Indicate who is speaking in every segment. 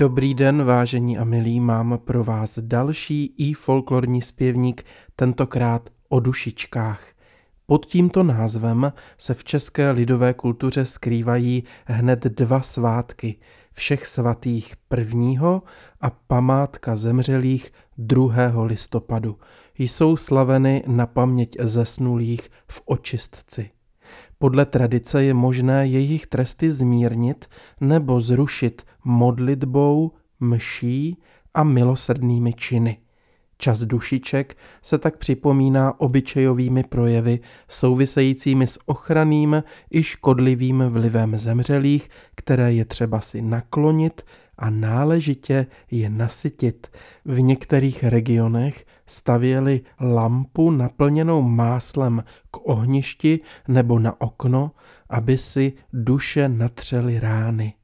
Speaker 1: Dobrý den, vážení a milí, mám pro vás další i folklorní zpěvník, tentokrát o dušičkách. Pod tímto názvem se v české lidové kultuře skrývají hned dva svátky, všech svatých 1. a památka zemřelých 2. listopadu. Jsou slaveny na paměť zesnulých v očistci. Podle tradice je možné jejich tresty zmírnit nebo zrušit modlitbou, mší a milosrdnými činy. Čas dušiček se tak připomíná obyčejovými projevy souvisejícími s ochranným i škodlivým vlivem zemřelých, které je třeba si naklonit a náležitě je nasytit. V některých regionech stavěli lampu naplněnou máslem k ohništi nebo na okno, aby si duše natřely rány.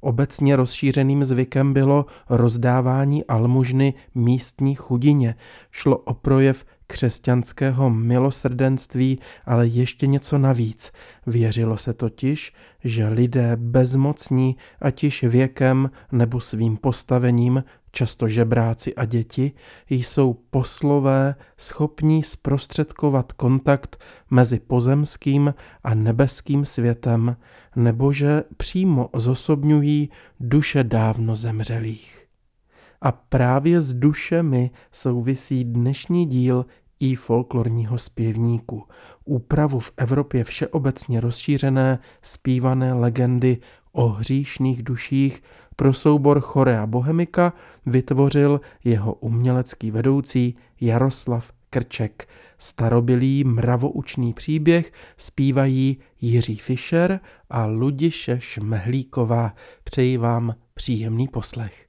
Speaker 1: Obecně rozšířeným zvykem bylo rozdávání almužny místní chudině. Šlo o projev křesťanského milosrdenství, ale ještě něco navíc. Věřilo se totiž, že lidé bezmocní, ať již věkem nebo svým postavením, často žebráci a děti, jsou poslové schopní zprostředkovat kontakt mezi pozemským a nebeským světem, nebo že přímo zosobňují duše dávno zemřelých. A právě s dušemi souvisí dnešní díl i folklorního zpěvníku. Úpravu v Evropě všeobecně rozšířené zpívané legendy o hříšných duších pro soubor Chorea Bohemika vytvořil jeho umělecký vedoucí Jaroslav Krček. Starobilý mravoučný příběh zpívají Jiří Fischer a Ludiše Šmehlíková. Přeji vám příjemný poslech.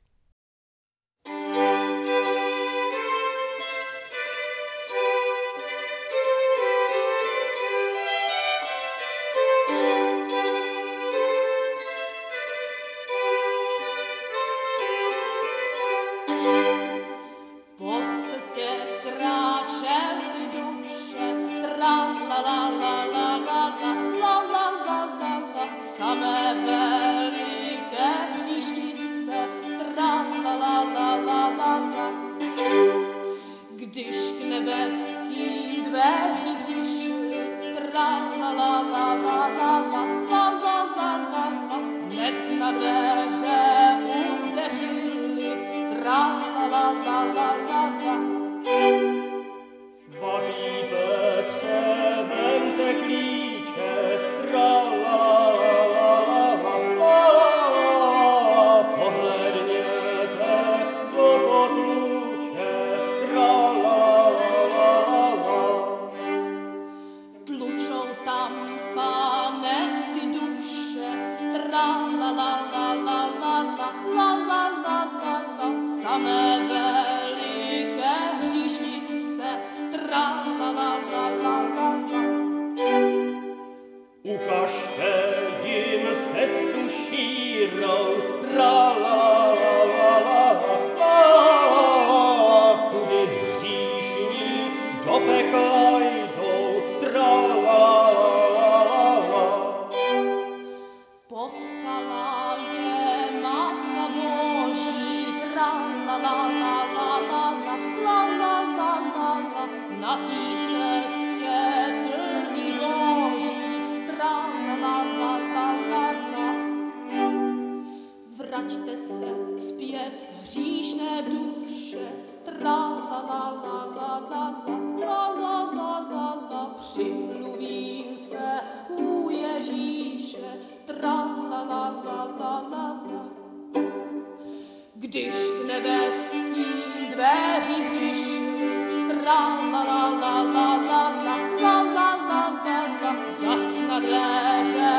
Speaker 2: Na dveře Když k nebeským dveřím přišli, tra la la la la la la la la la la la zas na dveře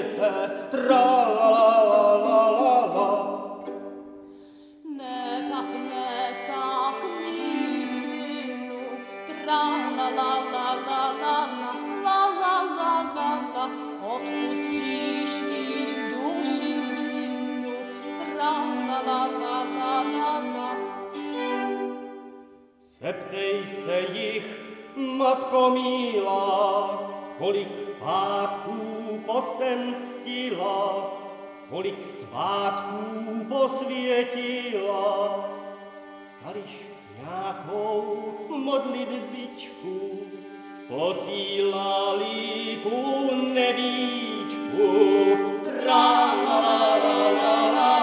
Speaker 3: vyženěte, tra la la la la la la
Speaker 2: Ne tak, ne tak, milý synu, tra la la la la la la la la la la la odpust hříšným duším vinu, tra la la la la la la
Speaker 3: Zeptej se jich, matko mílá, kolik pátků postem ctila, kolik svátků posvětila. Stališ nějakou modlitbičku, posílali ku nebíčku. Tra la la la la la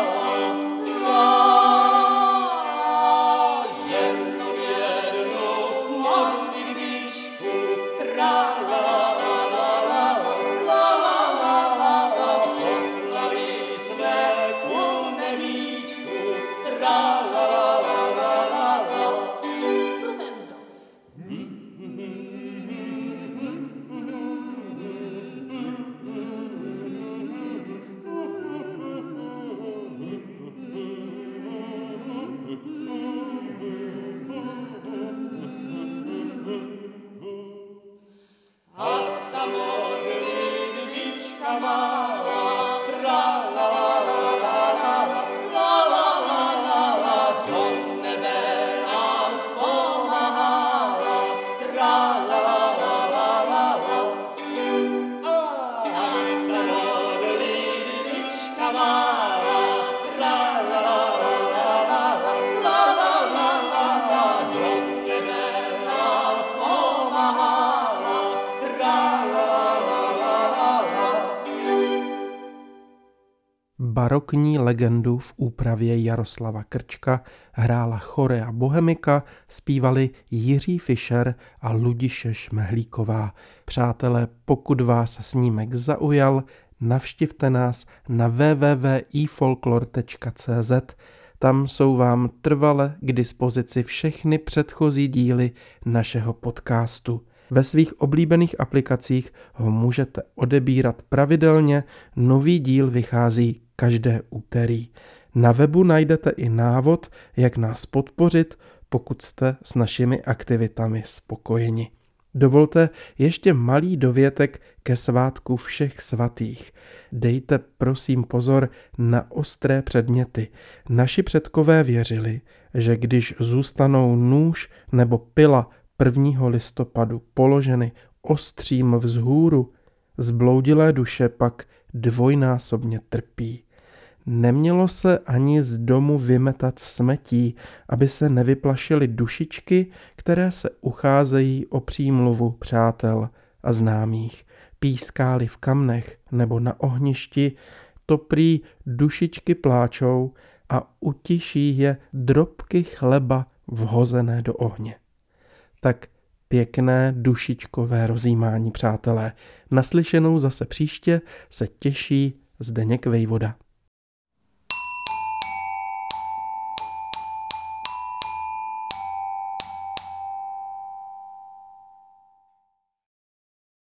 Speaker 1: Barokní legendu v úpravě Jaroslava Krčka hrála Chorea Bohemika, zpívali Jiří Fischer a Ludiše Šmehlíková. Přátelé, pokud vás snímek zaujal, navštivte nás na www.ifolklor.cz. Tam jsou vám trvale k dispozici všechny předchozí díly našeho podcastu. Ve svých oblíbených aplikacích ho můžete odebírat pravidelně, nový díl vychází každé úterý. Na webu najdete i návod, jak nás podpořit, pokud jste s našimi aktivitami spokojeni. Dovolte ještě malý dovětek ke svátku všech svatých. Dejte prosím pozor na ostré předměty. Naši předkové věřili, že když zůstanou nůž nebo pila 1. listopadu položeny ostřím vzhůru, zbloudilé duše pak dvojnásobně trpí. Nemělo se ani z domu vymetat smetí, aby se nevyplašily dušičky, které se ucházejí o přímluvu přátel a známých. Pískály v kamnech nebo na ohništi, to prý dušičky pláčou a utiší je drobky chleba vhozené do ohně. Tak pěkné dušičkové rozjímání, přátelé. Naslyšenou zase příště se těší Zdeněk Vejvoda.